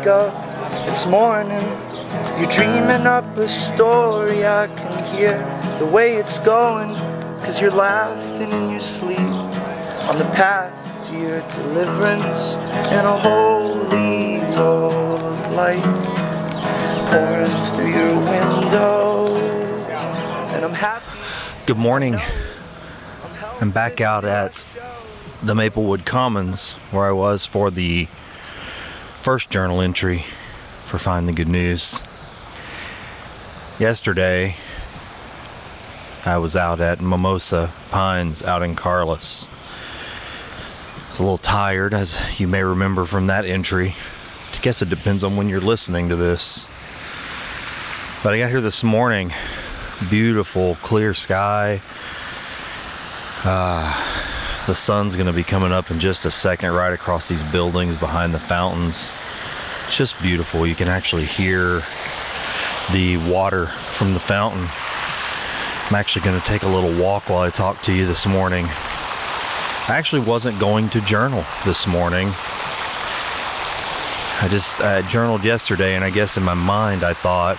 wake up, it's morning. You're dreaming up a story I can hear the way it's going. Cause you're laughing in your sleep on the path to your deliverance and a holy glow of light pouring through your window. And I'm happy. Good morning. I'm back out at the Maplewood Commons where I was for the first journal entry for Find the Good News. Yesterday, I was out at Mimosa Pines out in Carlyss. I was a little tired, as you may remember from that entry. I guess it depends on when you're listening to this. But I got here this morning, beautiful, clear sky. Uh, the sun's going to be coming up in just a second right across these buildings behind the fountains. It's just beautiful. You can actually hear the water from the fountain. I'm actually going to take a little walk while I talk to you this morning. I actually wasn't going to journal this morning. I just I journaled yesterday, and I guess in my mind I thought,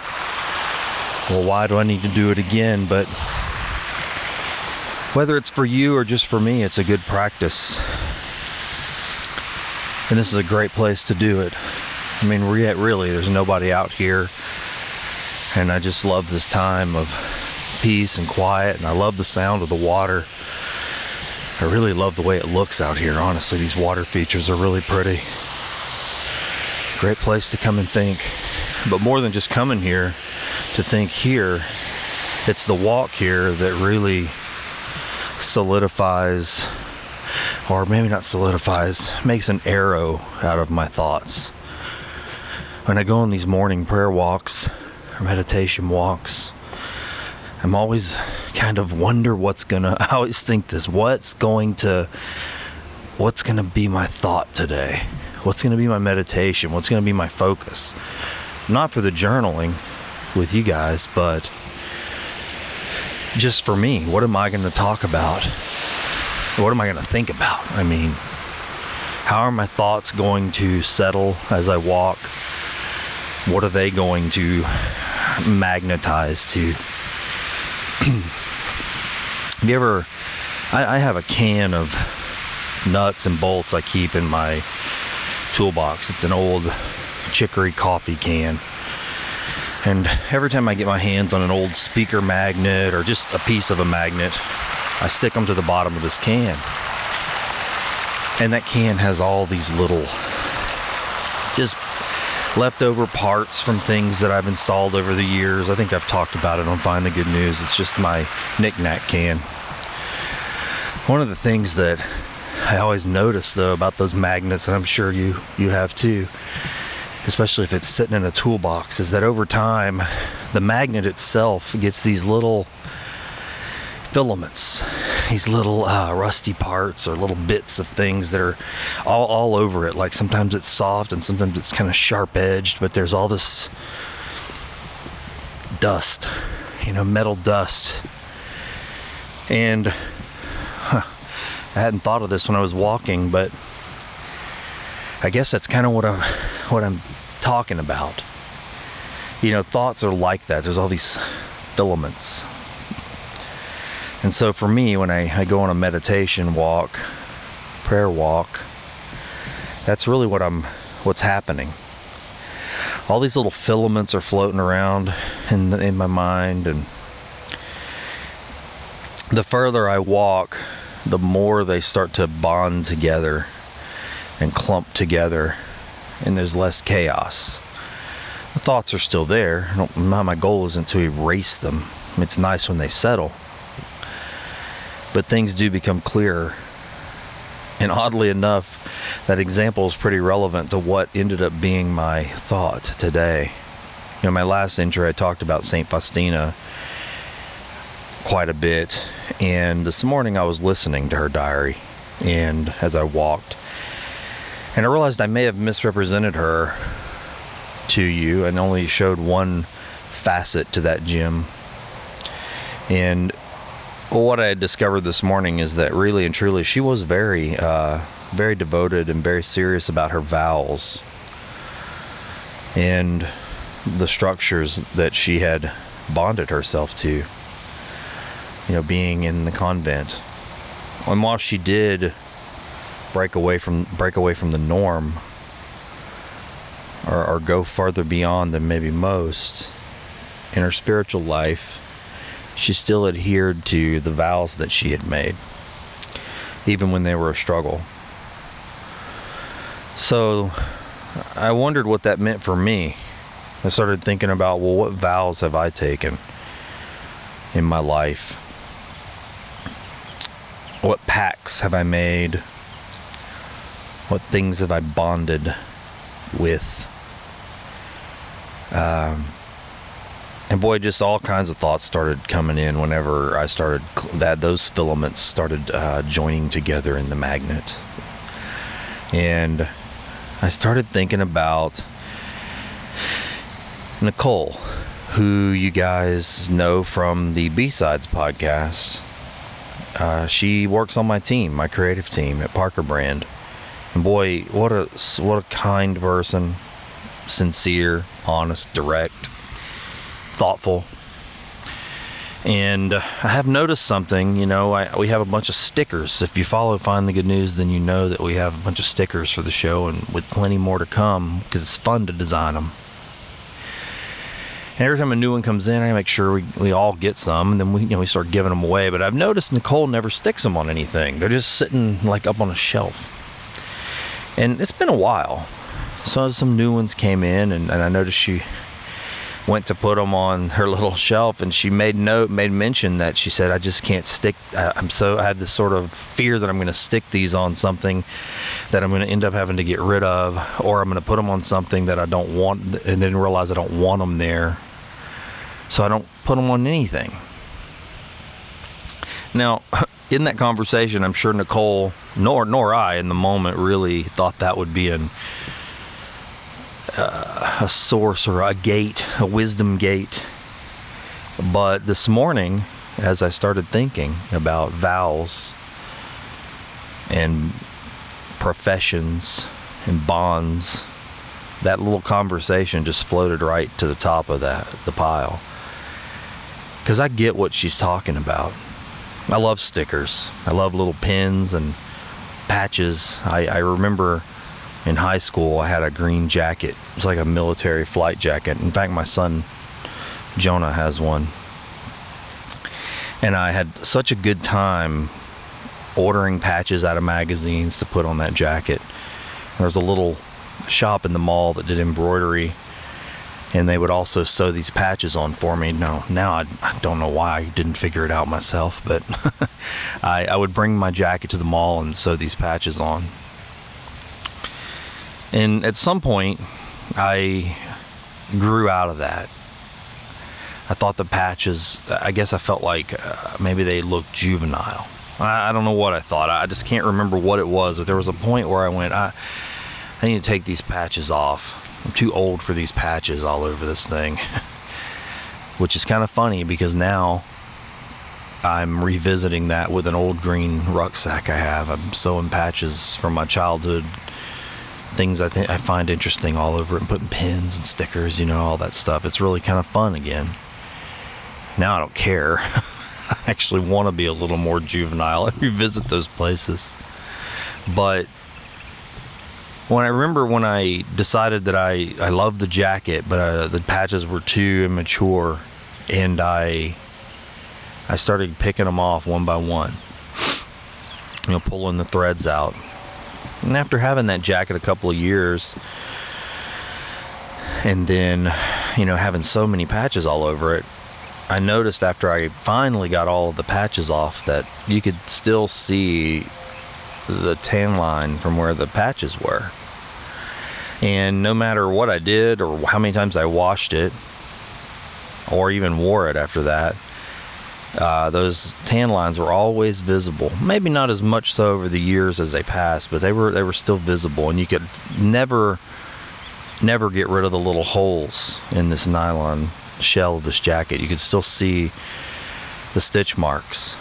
well, why do I need to do it again? But whether it's for you or just for me, it's a good practice. And this is a great place to do it. I mean, really, there's nobody out here. And I just love this time of peace and quiet. And I love the sound of the water. I really love the way it looks out here. Honestly, these water features are really pretty. Great place to come and think. But more than just coming here to think here, it's the walk here that really solidifies, or maybe not solidifies, makes an arrow out of my thoughts. When I go on these morning prayer walks or meditation walks, I'm always kind of wonder what's gonna, I always think this, what's going to, what's gonna be my thought today? What's gonna be my meditation? What's gonna be my focus? Not for the journaling with you guys, but just for me, what am I going to talk about? What am I going to think about? I mean, how are my thoughts going to settle as I walk? What are they going to magnetize to? have you ever? I, I have a can of nuts and bolts I keep in my toolbox. It's an old chicory coffee can. And every time I get my hands on an old speaker magnet or just a piece of a magnet, I stick them to the bottom of this can. And that can has all these little, just leftover parts from things that I've installed over the years. I think I've talked about it on Find the Good News. It's just my knickknack can. One of the things that I always notice though about those magnets, and I'm sure you you have too, especially if it's sitting in a toolbox, is that over time, the magnet itself gets these little filaments, these little uh, rusty parts or little bits of things that are all, all over it. Like sometimes it's soft and sometimes it's kind of sharp edged, but there's all this dust, you know, metal dust. And huh, I hadn't thought of this when I was walking, but I guess that's kind of what I'm what I'm talking about. You know, thoughts are like that. There's all these filaments. And so for me, when I, I go on a meditation walk, prayer walk, that's really what I'm what's happening. All these little filaments are floating around in in my mind and the further I walk, the more they start to bond together and clump together, and there's less chaos. The thoughts are still there. my goal isn't to erase them. It's nice when they settle, but things do become clearer. And oddly enough, that example is pretty relevant to what ended up being my thought today. You know, my last entry, I talked about St. Faustina quite a bit, and this morning I was listening to her diary, and as I walked, and I realized I may have misrepresented her to you and only showed one facet to that gem. And what I had discovered this morning is that really and truly she was very, uh, very devoted and very serious about her vows. and the structures that she had bonded herself to. You know, being in the convent. And while she did break away from break away from the norm or, or go farther beyond than maybe most in her spiritual life, she still adhered to the vows that she had made, even when they were a struggle. So I wondered what that meant for me. I started thinking about, well, what vows have I taken in my life? What pacts have I made? What things have I bonded with? Um, and boy, just all kinds of thoughts started coming in whenever I started that those filaments started uh, joining together in the magnet, and I started thinking about Nicole, who you guys know from the B Sides podcast. Uh, she works on my team, my creative team at Parker Brand. Boy, what a what a kind person, sincere, honest, direct, thoughtful. And uh, I have noticed something, you know, I, we have a bunch of stickers. If you follow Find the Good News, then you know that we have a bunch of stickers for the show and with plenty more to come because it's fun to design them. And every time a new one comes in, I make sure we, we all get some, and then we you know we start giving them away. But I've noticed Nicole never sticks them on anything; they're just sitting like up on a shelf. And it's been a while, so some new ones came in, and, and I noticed she went to put them on her little shelf and she made note made mention that she said i just can't stick i'm so i have this sort of fear that i'm going to stick these on something that i'm going to end up having to get rid of or i'm going to put them on something that i don't want and then realize i don't want them there. So i don't put them on anything. Now in that conversation i'm sure nicole nor nor i in the moment really thought that would be an uh, a source or a gate, a wisdom gate. But this morning, as I started thinking about vows and professions and bonds, that little conversation just floated right to the top of that the pile. Cuz I get what she's talking about. I love stickers. I love little pins and patches. I, I remember in high school, I had a green jacket. It's like a military flight jacket. In fact, my son Jonah has one. And I had such a good time ordering patches out of magazines to put on that jacket. There was a little shop in the mall that did embroidery and they would also sew these patches on for me. Now, now I, I don't know why I didn't figure it out myself, but I, I would bring my jacket to the mall and sew these patches on. And at some point, I grew out of that. I thought the patches, I guess I felt like uh, maybe they looked juvenile. I, I, don't know what I thought. I just can't remember what it was. But there was a point where I went, I, I need to take these patches off. I'm too old for these patches all over this thing. Which is kind of funny because now I'm revisiting that with an old green rucksack I have. I'm sewing patches from my childhood things I think I find interesting all over it and putting pins and stickers, you know, all that stuff. It's really kind of fun again. Now I don't care. I actually want to be a little more juvenile and revisit those places. But when I remember when I decided that I I loved the jacket, but uh, the patches were too immature, and I I started picking them off one by one. You know, pulling the threads out, and after having that jacket a couple of years, and then, you know, having so many patches all over it, I noticed after I finally got all of the patches off that you could still see the tan line from where the patches were. And no matter what I did or how many times I washed it or even wore it after that, uh, those tan lines were always visible. Maybe not as much so over the years as they passed, but they were they were still visible, and you could never never get rid of the little holes in this nylon shell of this jacket. You could still see the stitch marks.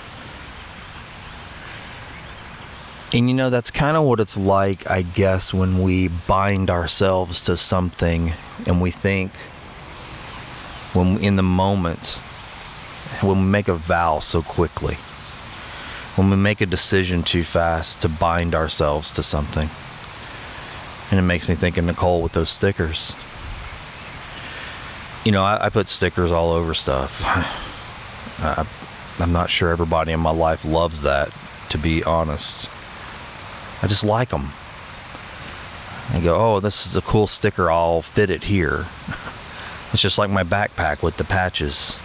And you know, that's kind of what it's like, I guess, when we bind ourselves to something and we think, when in the moment, when we make a vow so quickly, when we make a decision too fast to bind ourselves to something. And it makes me think of Nicole with those stickers. You know, I, I put stickers all over stuff. I, I'm not sure everybody in my life loves that, to be honest. I just like them. I go, oh, this is a cool sticker. I'll fit it here. It's just like my backpack with the patches.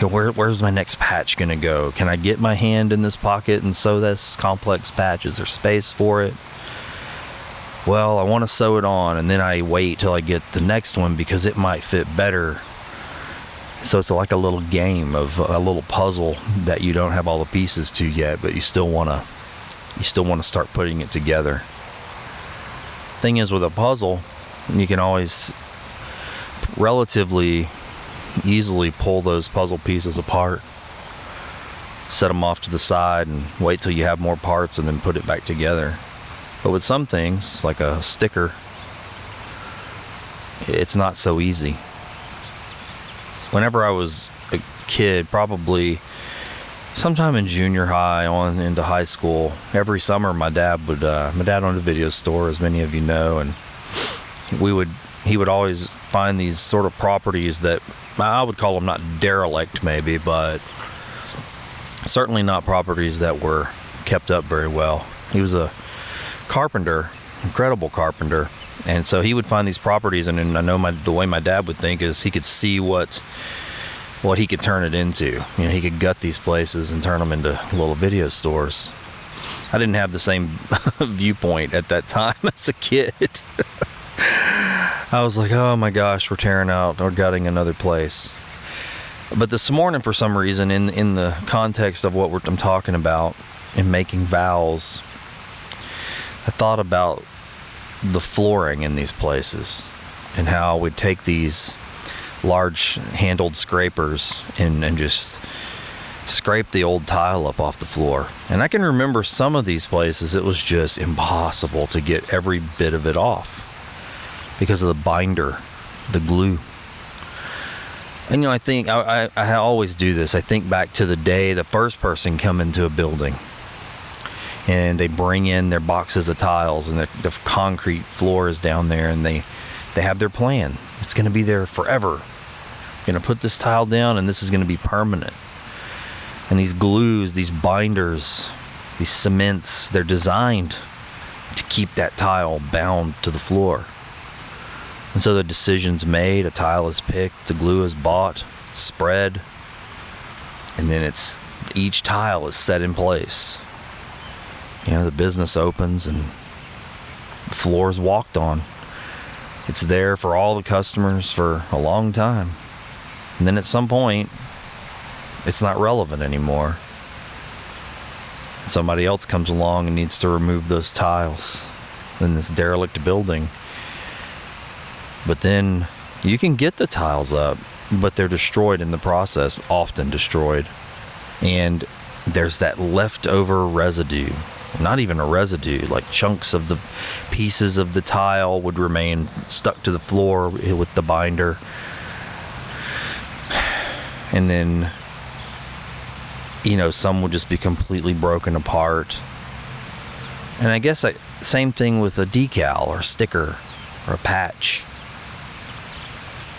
Where, where's my next patch gonna go? Can I get my hand in this pocket and sew this complex patch? Is there space for it? Well, I want to sew it on, and then I wait till I get the next one because it might fit better. So it's like a little game of a little puzzle that you don't have all the pieces to yet, but you still want to you still want to start putting it together. Thing is, with a puzzle, you can always relatively easily pull those puzzle pieces apart, set them off to the side, and wait till you have more parts and then put it back together. But with some things, like a sticker, it's not so easy. Whenever I was a kid, probably sometime in junior high on into high school every summer my dad would uh, my dad owned a video store as many of you know and we would he would always find these sort of properties that i would call them not derelict maybe but certainly not properties that were kept up very well. He was a carpenter incredible carpenter and so he would find these properties and, and i know my the way my dad would think is he could see what what he could turn it into. You know, he could gut these places and turn them into little video stores. I didn't have the same viewpoint at that time as a kid. I was like, oh my gosh, we're tearing out or gutting another place. But this morning, for some reason, in in the context of what I'm talking about in making vows, I thought about the flooring in these places and how we'd take these large handled scrapers and, and just scrape the old tile up off the floor. And I can remember some of these places, it was just impossible to get every bit of it off because of the binder, the glue. And you know, I think I, I, I always do this. I think back to the day the first person come into a building and they bring in their boxes of tiles and the, the concrete floor is down there and they they have their plan. It's going to be there forever going to put this tile down and this is going to be permanent. And these glues, these binders, these cements, they're designed to keep that tile bound to the floor. And so the decision's made, a tile is picked, the glue is bought, it's spread, and then it's each tile is set in place. You know, the business opens and the floor is walked on. It's there for all the customers for a long time. And then at some point, it's not relevant anymore. Somebody else comes along and needs to remove those tiles in this derelict building. But then you can get the tiles up, but they're destroyed in the process, often destroyed. And there's that leftover residue. Not even a residue, like chunks of the pieces of the tile would remain stuck to the floor with the binder and then you know some will just be completely broken apart. And i guess I, same thing with a decal or a sticker or a patch.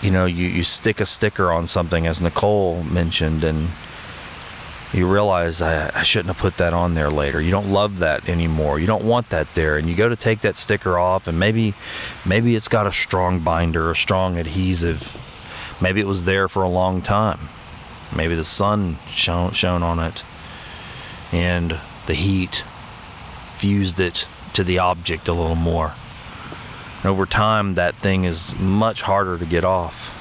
You know you, you stick a sticker on something as nicole mentioned and you realize I, I shouldn't have put that on there later. You don't love that anymore. You don't want that there. And you go to take that sticker off and maybe maybe it's got a strong binder a strong adhesive. Maybe it was there for a long time Maybe the sun shone, shone on it and the heat fused it to the object a little more. And over time, that thing is much harder to get off.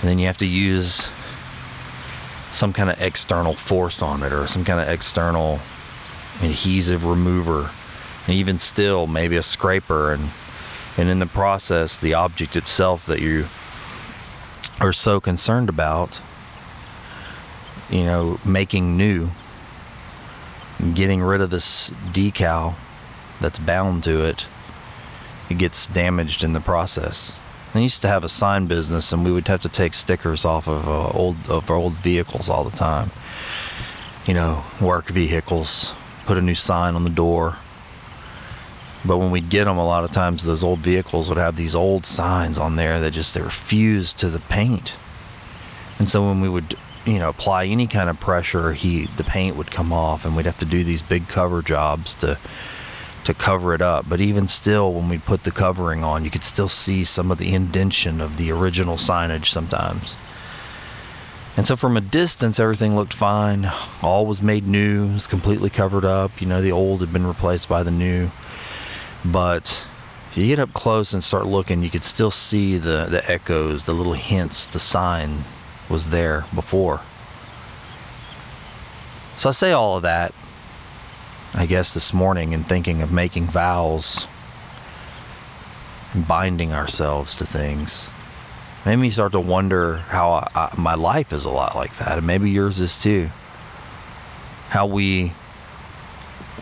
And then you have to use some kind of external force on it or some kind of external adhesive remover. And even still, maybe a scraper. And, and in the process, the object itself that you are so concerned about you know, making new getting rid of this decal that's bound to it, it gets damaged in the process. I used to have a sign business, and we would have to take stickers off of uh, old of old vehicles all the time. You know, work vehicles, put a new sign on the door. But when we'd get them, a lot of times those old vehicles would have these old signs on there that just they were fused to the paint. And so when we would, you know, apply any kind of pressure heat, the paint would come off, and we'd have to do these big cover jobs to to cover it up. But even still, when we put the covering on, you could still see some of the indention of the original signage sometimes. And so from a distance, everything looked fine. All was made new, it was completely covered up. You know, the old had been replaced by the new. But if you get up close and start looking, you could still see the, the echoes, the little hints, the sign was there before. So I say all of that I guess, this morning in thinking of making vows and binding ourselves to things. Made me start to wonder how I, I, my life is a lot like that, and maybe yours is too. How we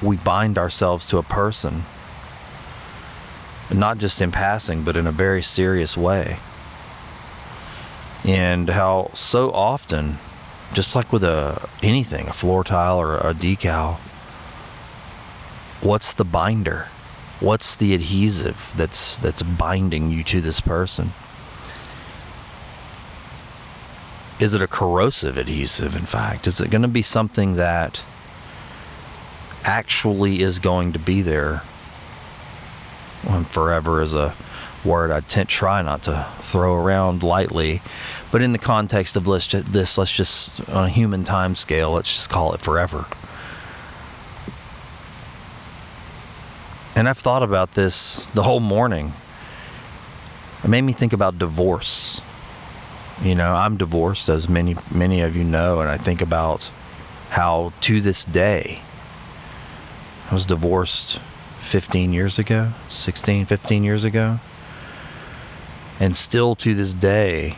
we bind ourselves to a person, not just in passing, but in a very serious way. And how so often, just like with a anything, a floor tile or a decal, what's the binder? What's the adhesive that's that's binding you to this person? Is it a corrosive adhesive in fact? Is it going to be something that actually is going to be there forever is a word I try not to throw around lightly, but in the context of this, this let's just on a human time scale, let's just call it forever. And I've thought about this the whole morning. It made me think about divorce. You know, I'm divorced, as many many of you know, and I think about how to this day I was divorced 15 years ago, 16, 15 years ago. And still to this day,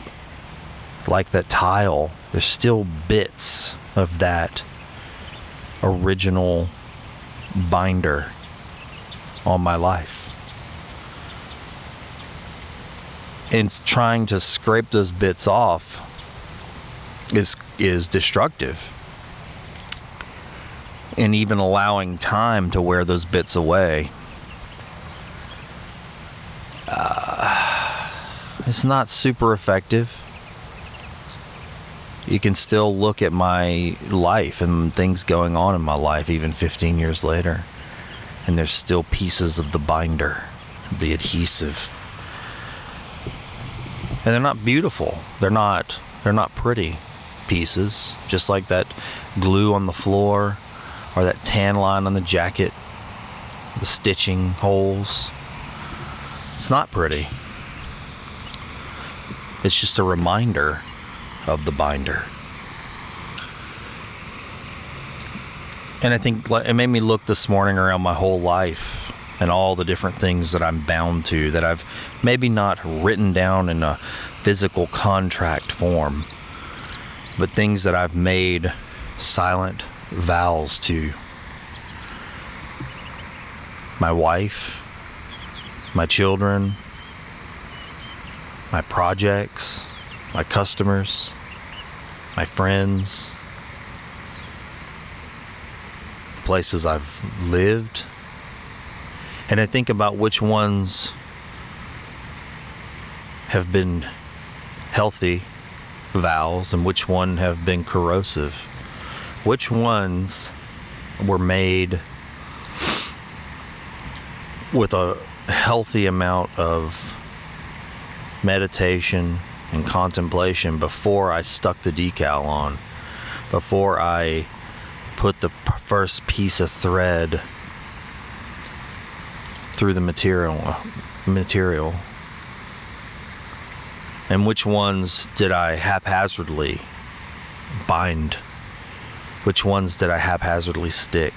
like that tile, there's still bits of that original binder on my life. And trying to scrape those bits off is is destructive. And even allowing time to wear those bits away. Uh, it's not super effective. You can still look at my life and things going on in my life even 15 years later and there's still pieces of the binder, the adhesive. And they're not beautiful. They're not they're not pretty pieces, just like that glue on the floor or that tan line on the jacket, the stitching holes. It's not pretty. It's just a reminder of the binder. And I think it made me look this morning around my whole life and all the different things that I'm bound to that I've maybe not written down in a physical contract form, but things that I've made silent vows to. My wife, my children, my projects, my customers, my friends, places I've lived. And I think about which ones have been healthy vows and which one have been corrosive. Which ones were made with a healthy amount of meditation and contemplation before I stuck the decal on, before I put the first piece of thread through the material uh, material. And which ones did I haphazardly bind? Which ones did I haphazardly stick?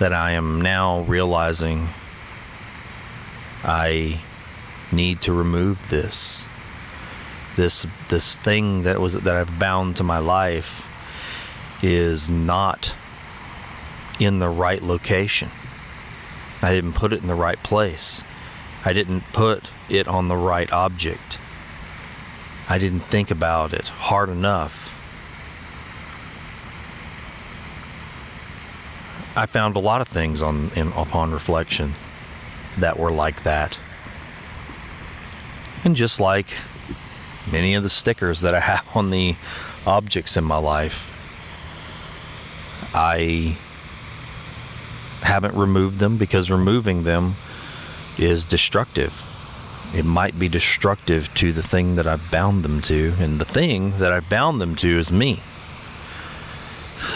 That I am now realizing I need to remove this this this thing that was that I've bound to my life is not in the right location. I didn't put it in the right place. I didn't put it on the right object. I didn't think about it hard enough. I found a lot of things on in, upon reflection that were like that. And just like many of the stickers that I have on the objects in my life, I haven't removed them because removing them is destructive. It might be destructive to the thing that I've bound them to, and the thing that I've bound them to is me.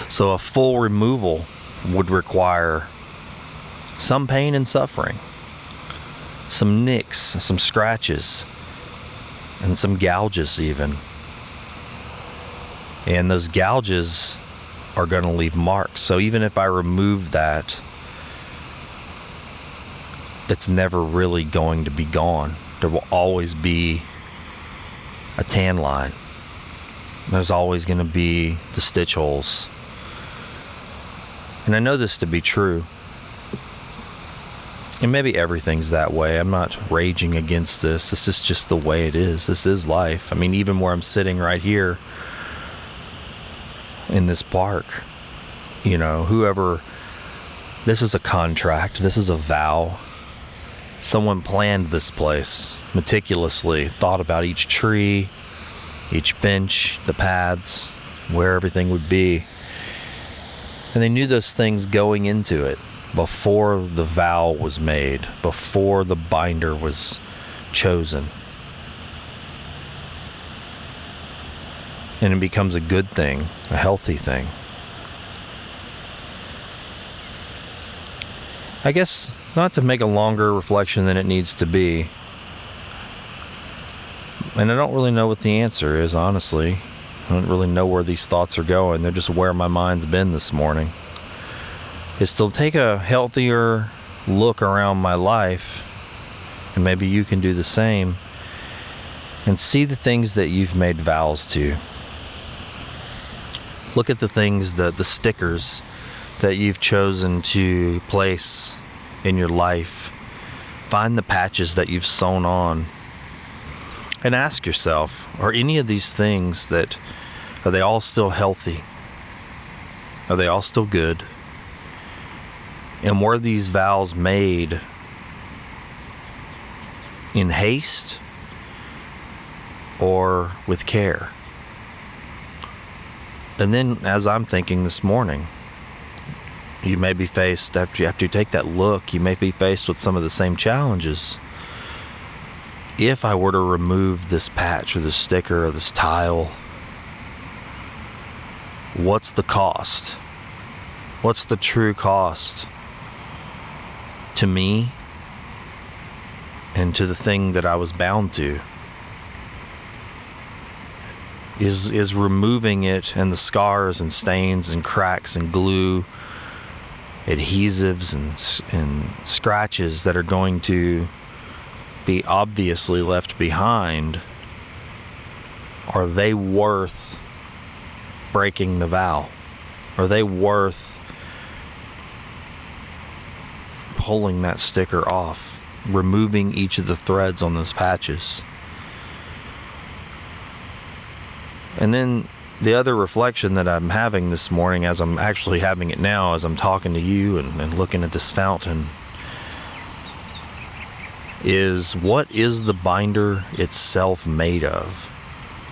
So a full removal would require some pain and suffering, some nicks, some scratches, and some gouges, even. And those gouges are going to leave marks. So even if I remove that, it's never really going to be gone. There will always be a tan line. There's always going to be the stitch holes. And I know this to be true. And maybe everything's that way. I'm not raging against this. This is just the way it is. This is life. I mean, even where I'm sitting right here in this park, you know, whoever, this is a contract, this is a vow. Someone planned this place meticulously, thought about each tree, each bench, the paths, where everything would be. And they knew those things going into it before the vow was made, before the binder was chosen. And it becomes a good thing, a healthy thing. I guess not to make a longer reflection than it needs to be. And I don't really know what the answer is, honestly. I don't really know where these thoughts are going. They're just where my mind's been this morning. Is to take a healthier look around my life, and maybe you can do the same, and see the things that you've made vows to. Look at the things that the stickers that you've chosen to place in your life. Find the patches that you've sewn on and ask yourself are any of these things that are they all still healthy are they all still good and were these vows made in haste or with care and then as i'm thinking this morning you may be faced after you, after you take that look you may be faced with some of the same challenges if I were to remove this patch or this sticker or this tile, what's the cost? What's the true cost to me and to the thing that I was bound to? Is is removing it and the scars and stains and cracks and glue, adhesives and and scratches that are going to be obviously left behind, are they worth breaking the vow? Are they worth pulling that sticker off, removing each of the threads on those patches? And then the other reflection that I'm having this morning, as I'm actually having it now, as I'm talking to you and, and looking at this fountain, is what is the binder itself made of?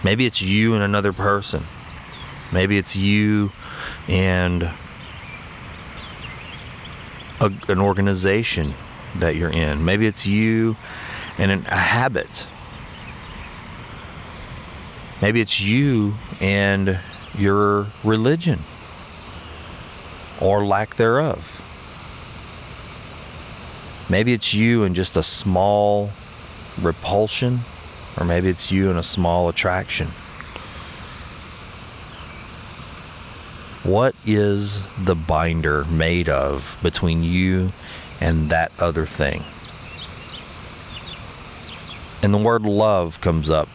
Maybe it's you and another person. Maybe it's you and a, an organization that you're in. Maybe it's you and an, a habit. Maybe it's you and your religion or lack thereof. Maybe it's you and just a small repulsion, or maybe it's you and a small attraction. What is the binder made of between you and that other thing? And the word love comes up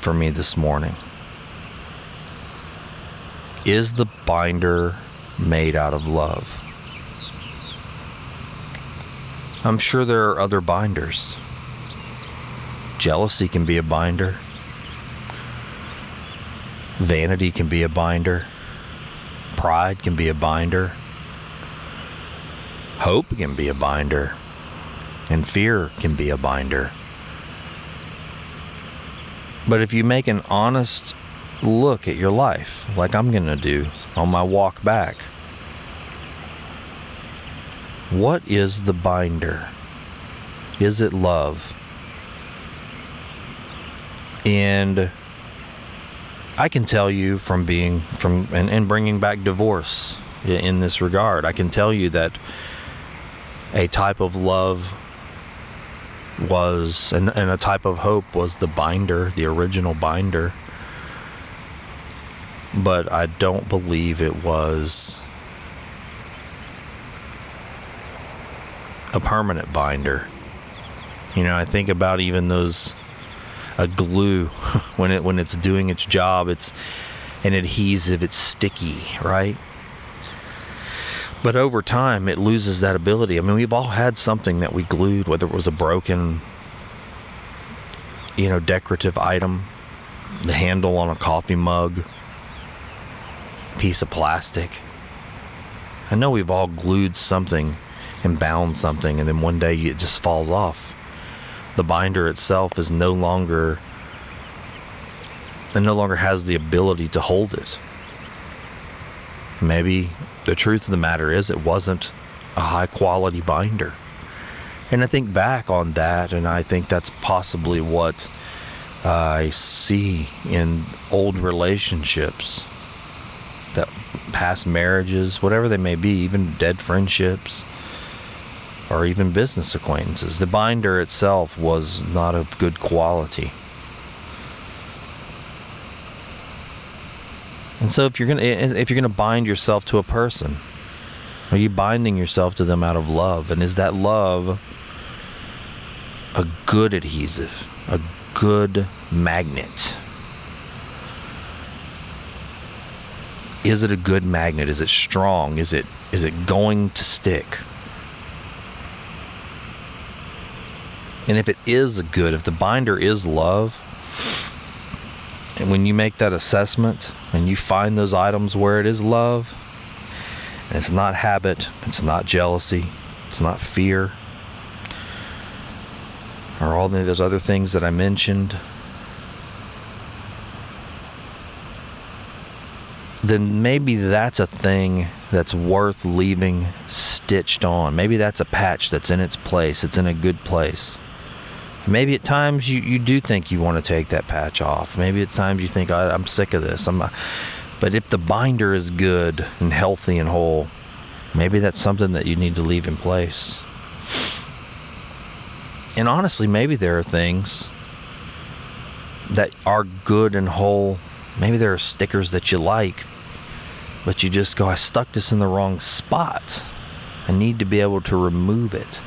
for me this morning. Is the binder made out of love? I'm sure there are other binders. Jealousy can be a binder. Vanity can be a binder. Pride can be a binder. Hope can be a binder. And fear can be a binder. But if you make an honest look at your life, like I'm going to do on my walk back, what is the binder? Is it love? And I can tell you from being from and, and bringing back divorce in this regard, I can tell you that a type of love was and, and a type of hope was the binder, the original binder. But I don't believe it was a permanent binder. You know, I think about even those a glue when it when it's doing its job, it's an adhesive, it's sticky, right? But over time, it loses that ability. I mean, we've all had something that we glued, whether it was a broken, you know, decorative item, the handle on a coffee mug, piece of plastic. I know we've all glued something and bound something, and then one day it just falls off. The binder itself is no longer, it no longer has the ability to hold it. Maybe the truth of the matter is it wasn't a high quality binder. And I think back on that, and I think that's possibly what I see in old relationships, that past marriages, whatever they may be, even dead friendships or even business acquaintances. The binder itself was not of good quality. And so if you're going to if you're going to bind yourself to a person, are you binding yourself to them out of love? And is that love a good adhesive, a good magnet? Is it a good magnet? Is it strong? Is it is it going to stick? And if it is a good, if the binder is love, and when you make that assessment and you find those items where it is love, and it's not habit, it's not jealousy, it's not fear, or all of those other things that I mentioned, then maybe that's a thing that's worth leaving stitched on. Maybe that's a patch that's in its place, it's in a good place. Maybe at times you, you do think you want to take that patch off. Maybe at times you think I, am sick of this. I'm not. But if the binder is good and healthy and whole, maybe that's something that you need to leave in place. And honestly, maybe there are things that are good and whole. Maybe there are stickers that you like, but you just go, I stuck this in the wrong spot. I need to be able to remove it.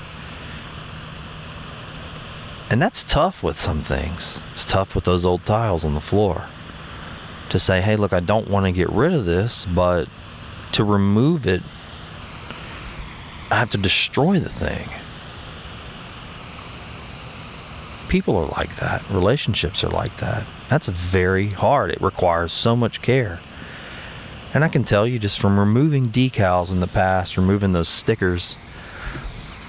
And that's tough with some things. It's tough with those old tiles on the floor. To say, hey, look, I don't want to get rid of this, but to remove it, I have to destroy the thing. People are like that. Relationships are like that. That's very hard. It requires so much care. And I can tell you just from removing decals in the past, removing those stickers,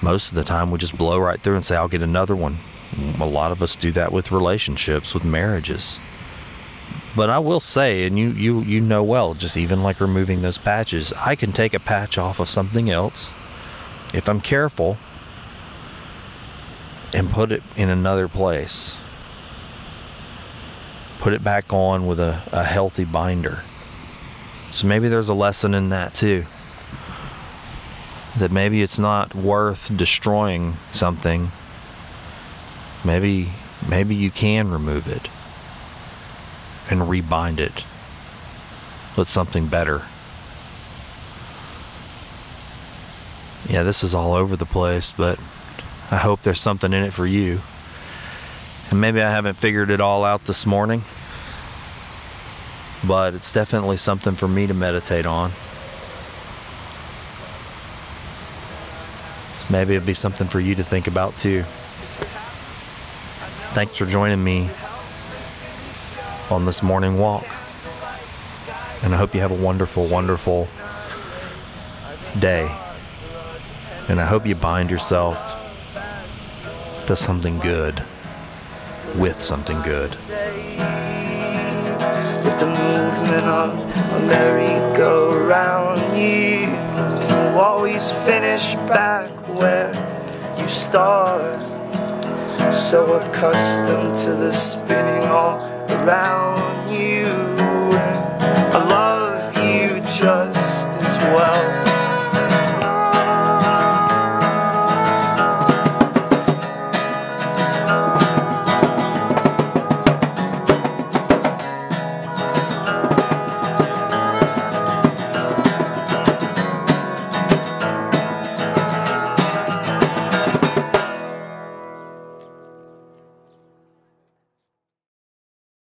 most of the time we just blow right through and say, I'll get another one a lot of us do that with relationships, with marriages. But I will say, and you, you, you know well, just even like removing those patches, I can take a patch off of something else if I'm careful and put it in another place. Put it back on with a, a healthy binder. So maybe there's a lesson in that too. That maybe it's not worth destroying something maybe maybe you can remove it and rebind it with something better. Yeah, this is all over the place, but I hope there's something in it for you. And maybe I haven't figured it all out this morning, but it's definitely something for me to meditate on. maybe it'll be something for you to think about too. Thanks for joining me on this morning walk. And I hope you have a wonderful, wonderful day. And I hope you bind yourself to something good with something good. With the movement of a merry-go-round, you always finish back where you start. So accustomed to the spinning all around you. I love you just as well.